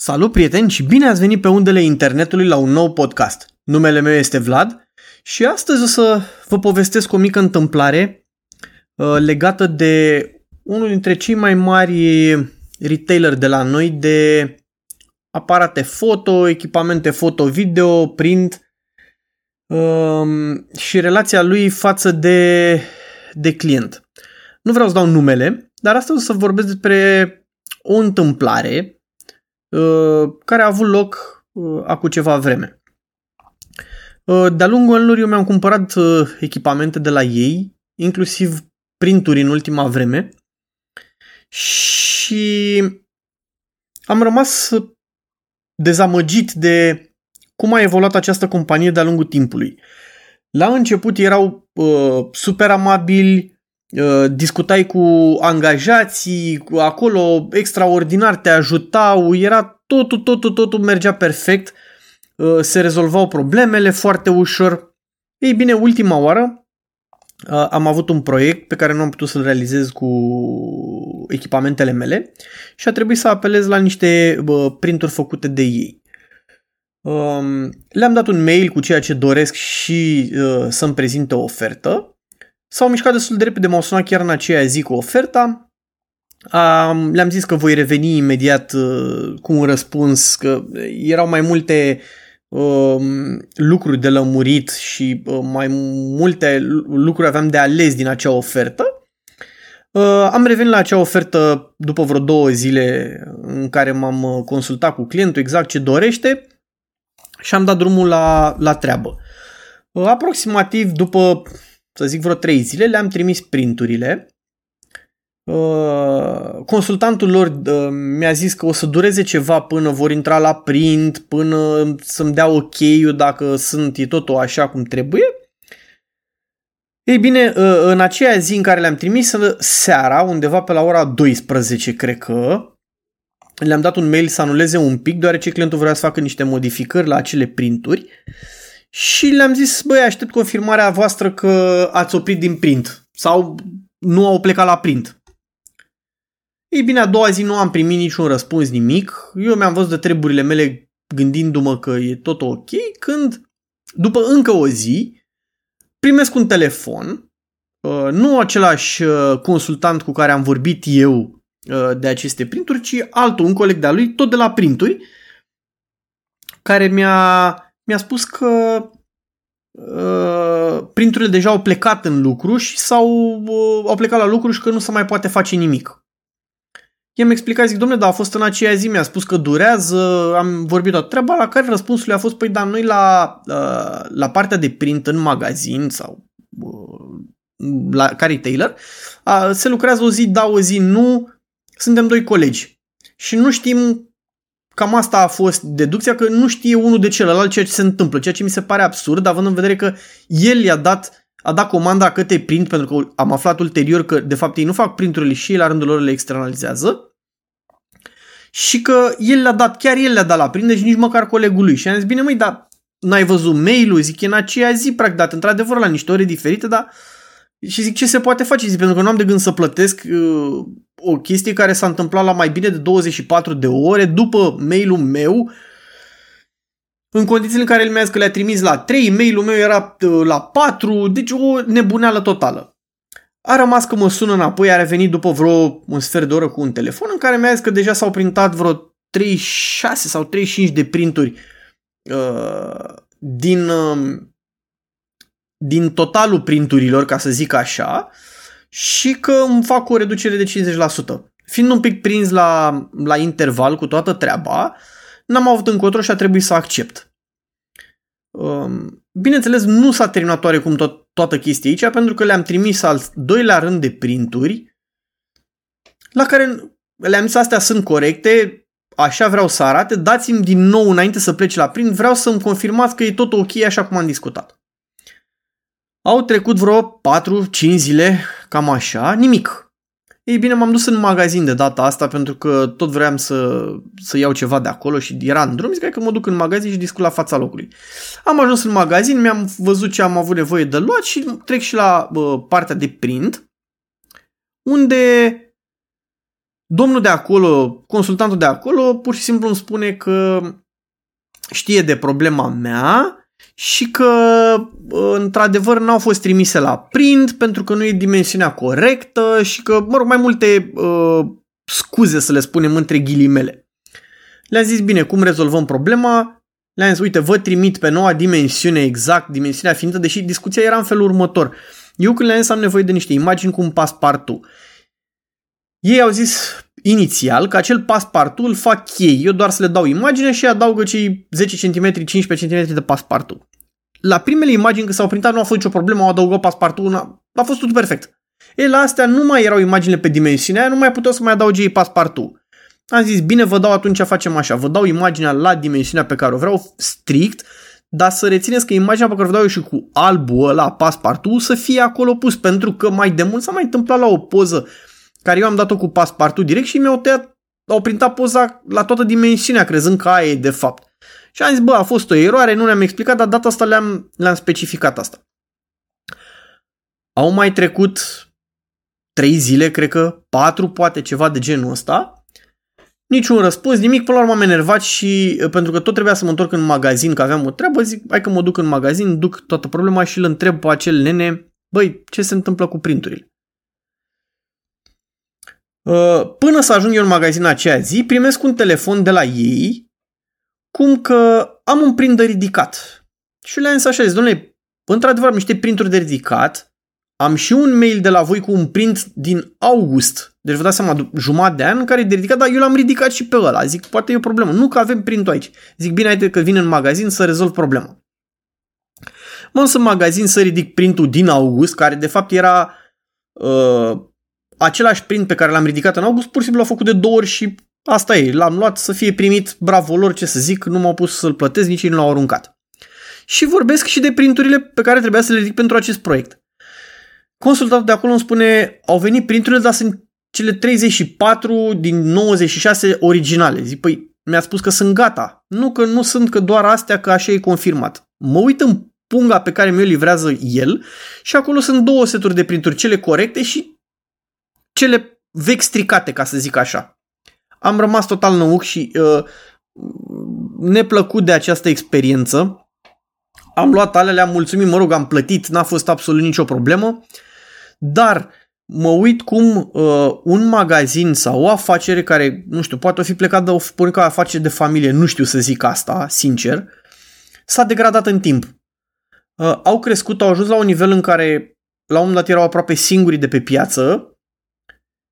Salut prieteni și bine ați venit pe undele internetului la un nou podcast. Numele meu este Vlad și astăzi o să vă povestesc o mică întâmplare uh, legată de unul dintre cei mai mari retailer de la noi de aparate foto, echipamente foto-video, print um, și relația lui față de, de client. Nu vreau să dau numele, dar astăzi o să vorbesc despre o întâmplare Uh, care a avut loc uh, acum ceva vreme. Uh, de-a lungul anilor eu mi-am cumpărat echipamente de la ei, inclusiv printuri în ultima vreme și am rămas dezamăgit de cum a evoluat această companie de-a lungul timpului. La început erau uh, super amabili, Uh, discutai cu angajații, cu acolo extraordinar te ajutau, era totul, totul, totul mergea perfect, uh, se rezolvau problemele foarte ușor. Ei bine, ultima oară uh, am avut un proiect pe care nu am putut să-l realizez cu echipamentele mele și a trebuit să apelez la niște printuri făcute de ei. Um, le-am dat un mail cu ceea ce doresc și să-mi prezinte o ofertă S-au mișcat destul de repede, m-au sunat chiar în aceea zi cu oferta. Um, le-am zis că voi reveni imediat uh, cu un răspuns, că erau mai multe uh, lucruri de lămurit și uh, mai multe lucruri aveam de ales din acea ofertă. Uh, am revenit la acea ofertă după vreo două zile în care m-am uh, consultat cu clientul exact ce dorește și am dat drumul la, la treabă. Uh, aproximativ după să zic vreo trei zile, le-am trimis printurile. Uh, consultantul lor uh, mi-a zis că o să dureze ceva până vor intra la print, până să-mi dea ok-ul dacă sunt e totul așa cum trebuie. Ei bine, uh, în aceea zi în care le-am trimis, seara, undeva pe la ora 12, cred că, le-am dat un mail să anuleze un pic, deoarece clientul vrea să facă niște modificări la acele printuri. Uh, și le-am zis, băi, aștept confirmarea voastră că ați oprit din print sau nu au plecat la print. Ei bine, a doua zi nu am primit niciun răspuns, nimic. Eu mi-am văzut de treburile mele gândindu-mă că e tot ok, când, după încă o zi, primesc un telefon, uh, nu același uh, consultant cu care am vorbit eu uh, de aceste printuri, ci altul, un coleg de-a lui, tot de la printuri, care mi-a mi-a spus că uh, printurile deja au plecat în lucru și sau uh, au plecat la lucru și că nu se mai poate face nimic. I-am explicat, zic, domnule, dar a fost în aceea zi, mi-a spus că durează, am vorbit toată treaba, la care răspunsul a fost, păi, dar noi la, uh, la partea de print în magazin sau uh, la care Taylor, uh, se lucrează o zi, da, o zi, nu, suntem doi colegi și nu știm Cam asta a fost deducția, că nu știe unul de celălalt ceea ce se întâmplă, ceea ce mi se pare absurd, având în vedere că el i-a dat, a dat comanda către print, pentru că am aflat ulterior că de fapt ei nu fac printurile și ei la rândul lor le externalizează, și că el le-a dat, chiar el le-a dat la print, deci nici măcar colegul lui. Și am zis, bine măi, dar n-ai văzut mail-ul? Zic, e în aceea zi, practic, dat într-adevăr la niște ore diferite, dar și zic, ce se poate face? Zic, pentru că nu am de gând să plătesc uh, o chestie care s-a întâmplat la mai bine de 24 de ore după mailul meu, în condițiile în care el mi-a zis că le-a trimis la 3, mailul meu era uh, la 4, deci o nebuneală totală. A rămas că mă sună înapoi, a revenit după vreo un sfert de oră cu un telefon în care mi-a zis că deja s-au printat vreo 36 sau 35 de printuri uh, din, uh, din totalul printurilor, ca să zic așa, și că îmi fac o reducere de 50%. Fiind un pic prins la, la interval cu toată treaba, n-am avut încotro și a trebuit să accept. Um, bineînțeles, nu s-a terminat oarecum tot, toată chestia aici, pentru că le-am trimis al doilea rând de printuri, la care le-am zis astea sunt corecte, așa vreau să arate, dați-mi din nou înainte să pleci la print, vreau să-mi confirmați că e tot ok așa cum am discutat. Au trecut vreo 4-5 zile, cam așa, nimic. Ei bine, m-am dus în magazin de data asta pentru că tot vreau să, să iau ceva de acolo și era în drum, zic că mă duc în magazin și discut la fața locului. Am ajuns în magazin, mi-am văzut ce am avut nevoie de luat și trec și la bă, partea de print, unde Domnul de acolo, consultantul de acolo, pur și simplu îmi spune că știe de problema mea și că într-adevăr n-au fost trimise la print pentru că nu e dimensiunea corectă și că, mă rog, mai multe uh, scuze să le spunem între ghilimele. Le-am zis, bine, cum rezolvăm problema? Le-am zis, uite, vă trimit pe noua dimensiune exact, dimensiunea finită, deși discuția era în felul următor. Eu când le-am zis am nevoie de niște imagini cu un paspartu. Ei au zis inițial că acel paspartu îl fac ei. Eu doar să le dau imagine și adaugă cei 10 cm, 15 cm de paspartu. La primele imagini când s-au printat nu a fost nicio problemă, au adăugat paspartu, a fost tot perfect. Ei, la astea nu mai erau imaginile pe dimensiunea nu mai puteau să mai adauge ei paspartu. Am zis, bine, vă dau atunci facem așa, vă dau imaginea la dimensiunea pe care o vreau strict, dar să rețineți că imaginea pe care o dau eu și cu albul ăla, paspartu, să fie acolo pus, pentru că mai de mult s-a mai întâmplat la o poză care eu am dat-o cu paspartu direct și mi-au tăiat, au printat poza la toată dimensiunea, crezând că aia e de fapt. Și am zis, bă, a fost o eroare, nu ne-am explicat, dar data asta le-am, le-am specificat asta. Au mai trecut trei zile, cred că, patru, poate ceva de genul ăsta, Niciun răspuns, nimic, până la urmă am enervat și pentru că tot trebuia să mă întorc în magazin, că aveam o treabă, zic, hai că mă duc în magazin, duc toată problema și îl întreb pe acel nene, băi, ce se întâmplă cu printurile? Până să ajung eu în magazin aceea zi, primesc un telefon de la ei, cum că am un print de ridicat. Și le-am zis așa, zis, domnule, într-adevăr am niște printuri de ridicat, am și un mail de la voi cu un print din august. Deci vă dați seama, jumătate de an în care e de ridicat, dar eu l-am ridicat și pe ăla. Zic, poate e o problemă. Nu că avem printul aici. Zic, bine, haide că vin în magazin să rezolv problema. Mă în magazin să ridic printul din august, care de fapt era uh, același print pe care l-am ridicat în august, pur și simplu l-a făcut de două ori și asta e. L-am luat să fie primit, bravo lor, ce să zic, nu m-au pus să-l plătesc, nici ei nu l-au aruncat. Și vorbesc și de printurile pe care trebuia să le ridic pentru acest proiect. Consultatul de acolo îmi spune, au venit printurile, dar sunt cele 34 din 96 originale. Zic, păi, mi-a spus că sunt gata. Nu că nu sunt, că doar astea, că așa e confirmat. Mă uit în punga pe care mi-o livrează el și acolo sunt două seturi de printuri, cele corecte și cele vechi stricate, ca să zic așa. Am rămas total năuc și uh, neplăcut de această experiență. Am luat alea, am mulțumit, mă rog, am plătit, n-a fost absolut nicio problemă. Dar mă uit cum uh, un magazin sau o afacere care, nu știu, poate o fi plecat de o pornit ca afacere de familie, nu știu să zic asta, sincer, s-a degradat în timp. Uh, au crescut, au ajuns la un nivel în care la un moment dat erau aproape singuri de pe piață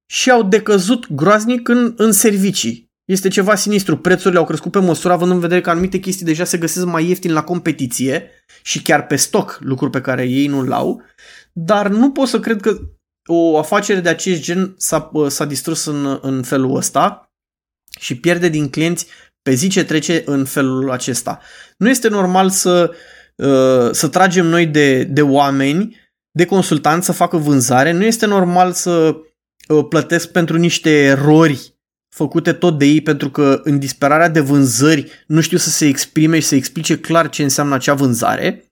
și au decăzut groaznic în, în servicii. Este ceva sinistru. Prețurile au crescut pe măsură, având în vedere că anumite chestii deja se găsesc mai ieftin la competiție și chiar pe stoc, lucruri pe care ei nu l-au dar nu pot să cred că o afacere de acest gen s-a, s-a distrus în, în felul ăsta și pierde din clienți pe zi ce trece în felul acesta. Nu este normal să, uh, să tragem noi de, de oameni, de consultanți să facă vânzare, nu este normal să uh, plătesc pentru niște erori făcute tot de ei pentru că în disperarea de vânzări nu știu să se exprime și să explice clar ce înseamnă acea vânzare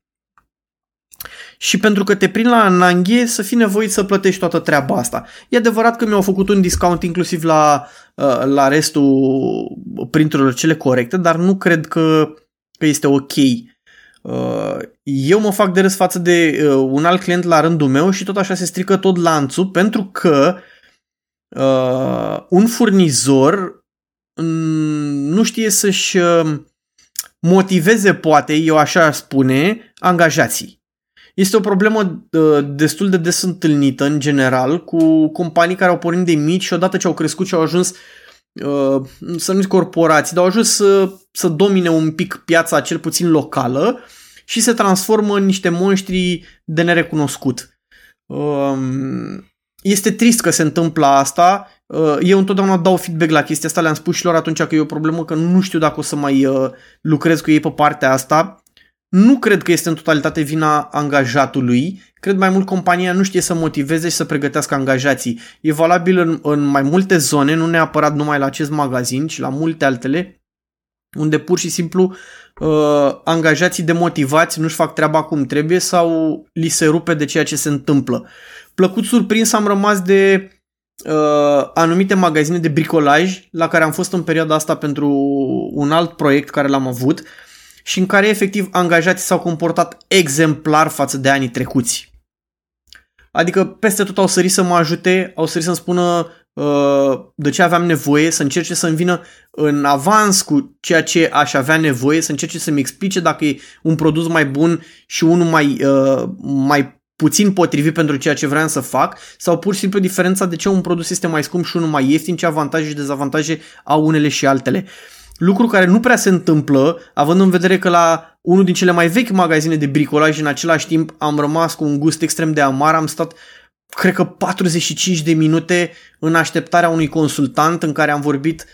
și pentru că te prind la ananghe să fii nevoit să plătești toată treaba asta. E adevărat că mi-au făcut un discount inclusiv la, uh, la restul printurilor cele corecte, dar nu cred că, că este ok. Uh, eu mă fac de râs față de uh, un alt client la rândul meu și tot așa se strică tot lanțul pentru că un furnizor nu știe să-și motiveze, poate, eu așa spune, angajații. Este o problemă uh, destul de des întâlnită în general cu companii care au pornit de mici și odată ce au crescut și au ajuns uh, să nu zic corporații, dar au ajuns să, să domine un pic piața cel puțin locală și se transformă în niște monștri de nerecunoscut. Um, este trist că se întâmplă asta. Uh, eu întotdeauna dau feedback la chestia asta, le-am spus și lor atunci că e o problemă, că nu știu dacă o să mai lucrez cu ei pe partea asta nu cred că este în totalitate vina angajatului, cred mai mult compania nu știe să motiveze și să pregătească angajații. E valabil în, în mai multe zone, nu neapărat numai la acest magazin, ci la multe altele, unde pur și simplu uh, angajații demotivați nu-și fac treaba cum trebuie sau li se rupe de ceea ce se întâmplă. Plăcut surprins am rămas de uh, anumite magazine de bricolaj la care am fost în perioada asta pentru un alt proiect care l-am avut și în care efectiv angajații s-au comportat exemplar față de anii trecuți. Adică peste tot au sărit să mă ajute, au sărit să-mi spună uh, de ce aveam nevoie, să încerce să-mi vină în avans cu ceea ce aș avea nevoie, să încerce să-mi explice dacă e un produs mai bun și unul mai, uh, mai puțin potrivit pentru ceea ce vreau să fac sau pur și simplu diferența de ce un produs este mai scump și unul mai ieftin, ce avantaje și dezavantaje au unele și altele. Lucru care nu prea se întâmplă, având în vedere că la unul din cele mai vechi magazine de bricolaj în același timp am rămas cu un gust extrem de amar, am stat cred că 45 de minute în așteptarea unui consultant în care am vorbit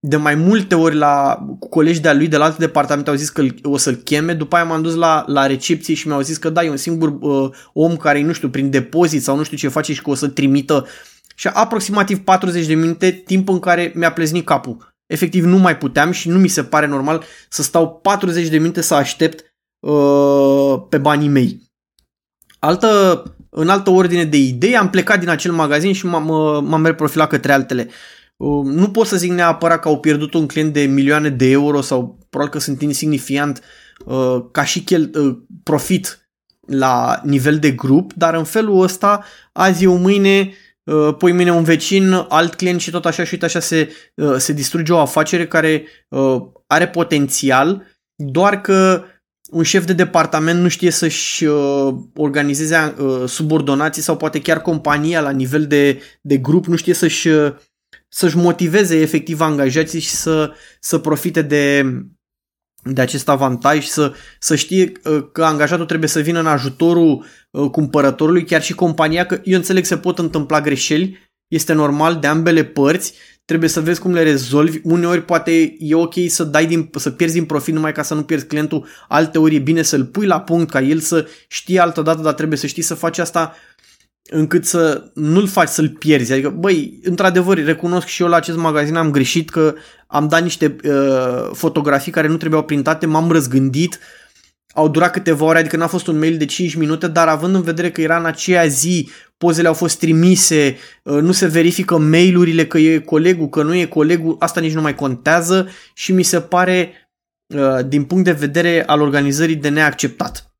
de mai multe ori la cu colegi de-a lui de la alte departamente au zis că o să-l cheme, după aia m-am dus la, la recepție și mi-au zis că da, e un singur uh, om care, nu știu, prin depozit sau nu știu ce face și că o să trimită și aproximativ 40 de minute, timp în care mi-a pleznit capul. Efectiv nu mai puteam și nu mi se pare normal să stau 40 de minute să aștept uh, pe banii mei. Altă, în altă ordine de idei, am plecat din acel magazin și m-am, uh, m-am reprofilat către altele. Uh, nu pot să zic neapărat că au pierdut un client de milioane de euro sau probabil că sunt insignifiant uh, ca și chel, uh, profit la nivel de grup, dar în felul ăsta azi eu mâine Uh, pui mine un vecin, alt client și tot așa și uite așa se, uh, se distruge o afacere care uh, are potențial, doar că un șef de departament nu știe să-și organizeze subordonații sau poate chiar compania la nivel de, de grup nu știe să-și, să-și motiveze efectiv angajații și să, să profite de, de acest avantaj, să, să știe uh, că angajatul trebuie să vină în ajutorul uh, cumpărătorului, chiar și compania, că eu înțeleg se pot întâmpla greșeli, este normal de ambele părți, trebuie să vezi cum le rezolvi. Uneori poate e ok să dai din, să pierzi din profit numai ca să nu pierzi clientul, alte ori e bine să-l pui la punct ca el să știe altă dată, dar trebuie să știi să faci asta încât să nu-l faci să-l pierzi. Adică, băi, într-adevăr, recunosc și eu la acest magazin am greșit că am dat niște uh, fotografii care nu trebuiau printate, m-am răzgândit, au durat câteva ore, adică n-a fost un mail de 5 minute, dar având în vedere că era în aceea zi, pozele au fost trimise, uh, nu se verifică mail-urile că e colegul, că nu e colegul, asta nici nu mai contează și mi se pare, uh, din punct de vedere al organizării, de neacceptat.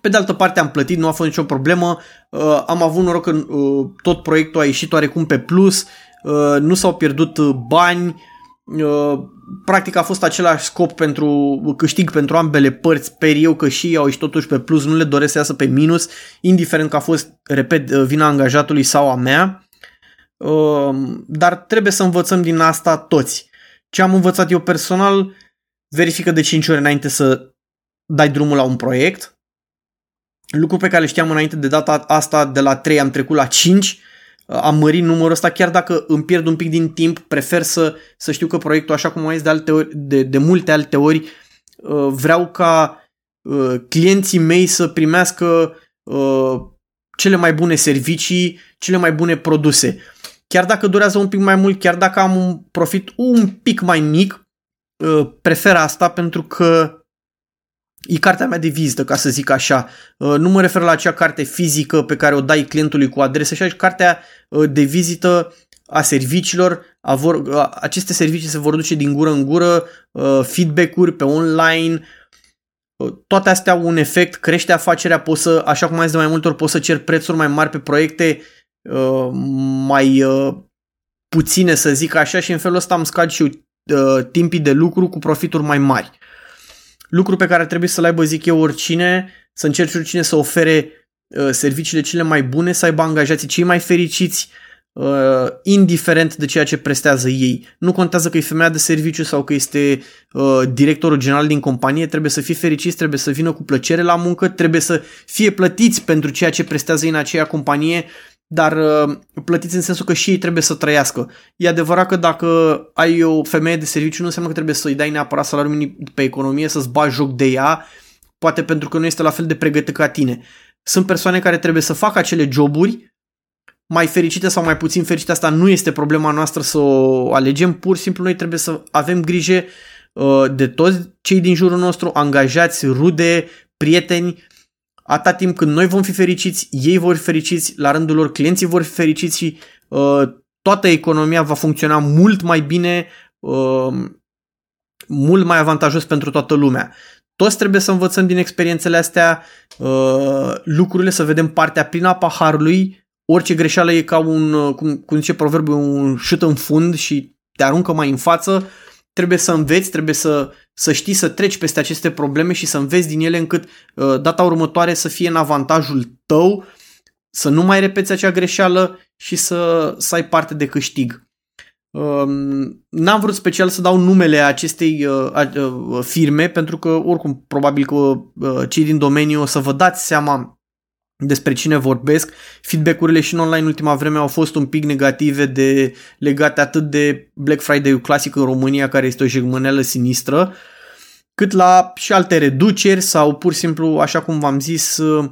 Pe de altă parte am plătit, nu a fost nicio problemă, uh, am avut noroc că uh, tot proiectul a ieșit oarecum pe plus, uh, nu s-au pierdut bani, practic a fost același scop pentru câștig pentru ambele părți, sper eu că și ei au ieșit totuși pe plus, nu le doresc să iasă pe minus, indiferent că a fost, repet, vina angajatului sau a mea, dar trebuie să învățăm din asta toți. Ce am învățat eu personal, verifică de 5 ori înainte să dai drumul la un proiect, lucru pe care le știam înainte de data asta, de la 3 am trecut la 5, am mărit numărul ăsta, chiar dacă îmi pierd un pic din timp, prefer să, să știu că proiectul, așa cum mai de, alte ori, de, de multe alte ori, uh, vreau ca uh, clienții mei să primească uh, cele mai bune servicii, cele mai bune produse. Chiar dacă durează un pic mai mult, chiar dacă am un profit un pic mai mic, prefer asta pentru că E cartea mea de vizită, ca să zic așa. Uh, nu mă refer la acea carte fizică pe care o dai clientului cu adresă, și cartea uh, de vizită a serviciilor. A vor, uh, aceste servicii se vor duce din gură în gură, feedback-uri pe online, toate astea au un efect, crește afacerea, poți să, așa cum ai zis de mai multe ori, poți să cer prețuri mai mari pe proiecte mai puține, să zic așa, și în felul ăsta am scad și timpii de lucru cu profituri mai mari lucru pe care trebuie să-l aibă, zic eu, oricine, să încerci oricine să ofere uh, serviciile cele mai bune, să aibă angajații cei mai fericiți, uh, indiferent de ceea ce prestează ei. Nu contează că e femeia de serviciu sau că este uh, directorul general din companie, trebuie să fie fericiți, trebuie să vină cu plăcere la muncă, trebuie să fie plătiți pentru ceea ce prestează ei în aceea companie dar uh, plătiți în sensul că și ei trebuie să trăiască. E adevărat că dacă ai o femeie de serviciu nu înseamnă că trebuie să-i dai neapărat salariul minim pe economie, să-ți bagi joc de ea, poate pentru că nu este la fel de pregătită ca tine. Sunt persoane care trebuie să facă acele joburi, mai fericite sau mai puțin fericite, asta nu este problema noastră să o alegem, pur și simplu noi trebuie să avem grijă uh, de toți cei din jurul nostru, angajați, rude, prieteni, Atâta timp când noi vom fi fericiți, ei vor fi fericiți, la rândul lor clienții vor fi fericiți și toată economia va funcționa mult mai bine, mult mai avantajos pentru toată lumea. Toți trebuie să învățăm din experiențele astea lucrurile, să vedem partea plină a paharului, orice greșeală e ca un, cum, cum zice proverbiul, un șut în fund și te aruncă mai în față, trebuie să înveți, trebuie să, să știi să treci peste aceste probleme și să înveți din ele încât uh, data următoare să fie în avantajul tău, să nu mai repeți acea greșeală și să, să ai parte de câștig. Uh, n-am vrut special să dau numele acestei uh, uh, firme pentru că oricum probabil că uh, cei din domeniu o să vă dați seama despre cine vorbesc. Feedback-urile și în online în ultima vreme au fost un pic negative de legate atât de Black Friday clasic în România, care este o jegmăneală sinistră, cât la și alte reduceri sau pur și simplu, așa cum v-am zis, uh,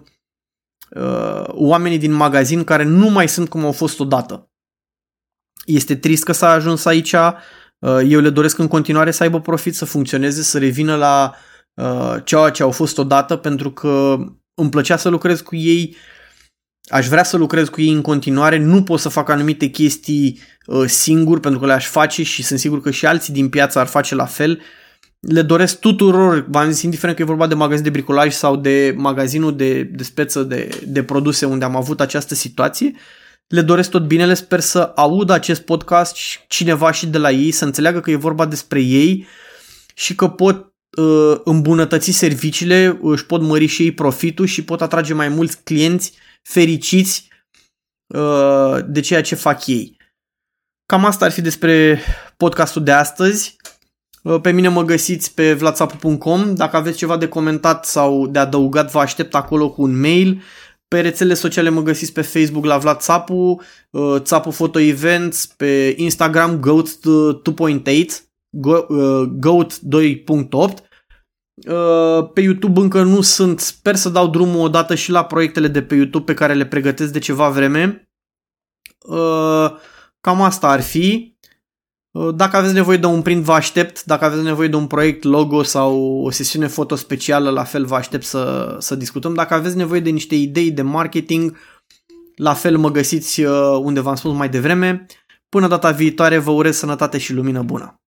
uh, oamenii din magazin care nu mai sunt cum au fost odată. Este trist că s-a ajuns aici, uh, eu le doresc în continuare să aibă profit, să funcționeze, să revină la uh, ceea ce au fost odată, pentru că îmi plăcea să lucrez cu ei, aș vrea să lucrez cu ei în continuare, nu pot să fac anumite chestii uh, singur pentru că le-aș face și sunt sigur că și alții din piață ar face la fel. Le doresc tuturor, v-am zis, indiferent că e vorba de magazin de bricolaj sau de magazinul de, de speță de, de produse unde am avut această situație, le doresc tot binele, sper să aud acest podcast cineva și de la ei, să înțeleagă că e vorba despre ei și că pot uh, îmbunătăți serviciile, își pot mări și ei profitul și pot atrage mai mulți clienți fericiți uh, de ceea ce fac ei. Cam asta ar fi despre podcastul de astăzi. Uh, pe mine mă găsiți pe vlatsapu.com. Dacă aveți ceva de comentat sau de adăugat, vă aștept acolo cu un mail. Pe rețele sociale mă găsiți pe Facebook la Vlad Țapu, uh, Țapu Photo Events, pe Instagram Goat 2.8 Goat 2.8. Uh, pe YouTube încă nu sunt, sper să dau drumul odată și la proiectele de pe YouTube pe care le pregătesc de ceva vreme. Uh, cam asta ar fi. Uh, dacă aveți nevoie de un print, vă aștept. Dacă aveți nevoie de un proiect logo sau o sesiune foto specială, la fel vă aștept să, să discutăm. Dacă aveți nevoie de niște idei de marketing, la fel mă găsiți unde v-am spus mai devreme. Până data viitoare vă urez sănătate și lumină bună!